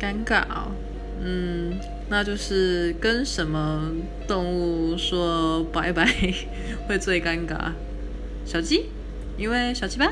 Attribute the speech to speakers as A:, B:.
A: 尴尬哦。嗯那就是跟什么动物说拜拜会最尴尬？小鸡？因为小鸡吧。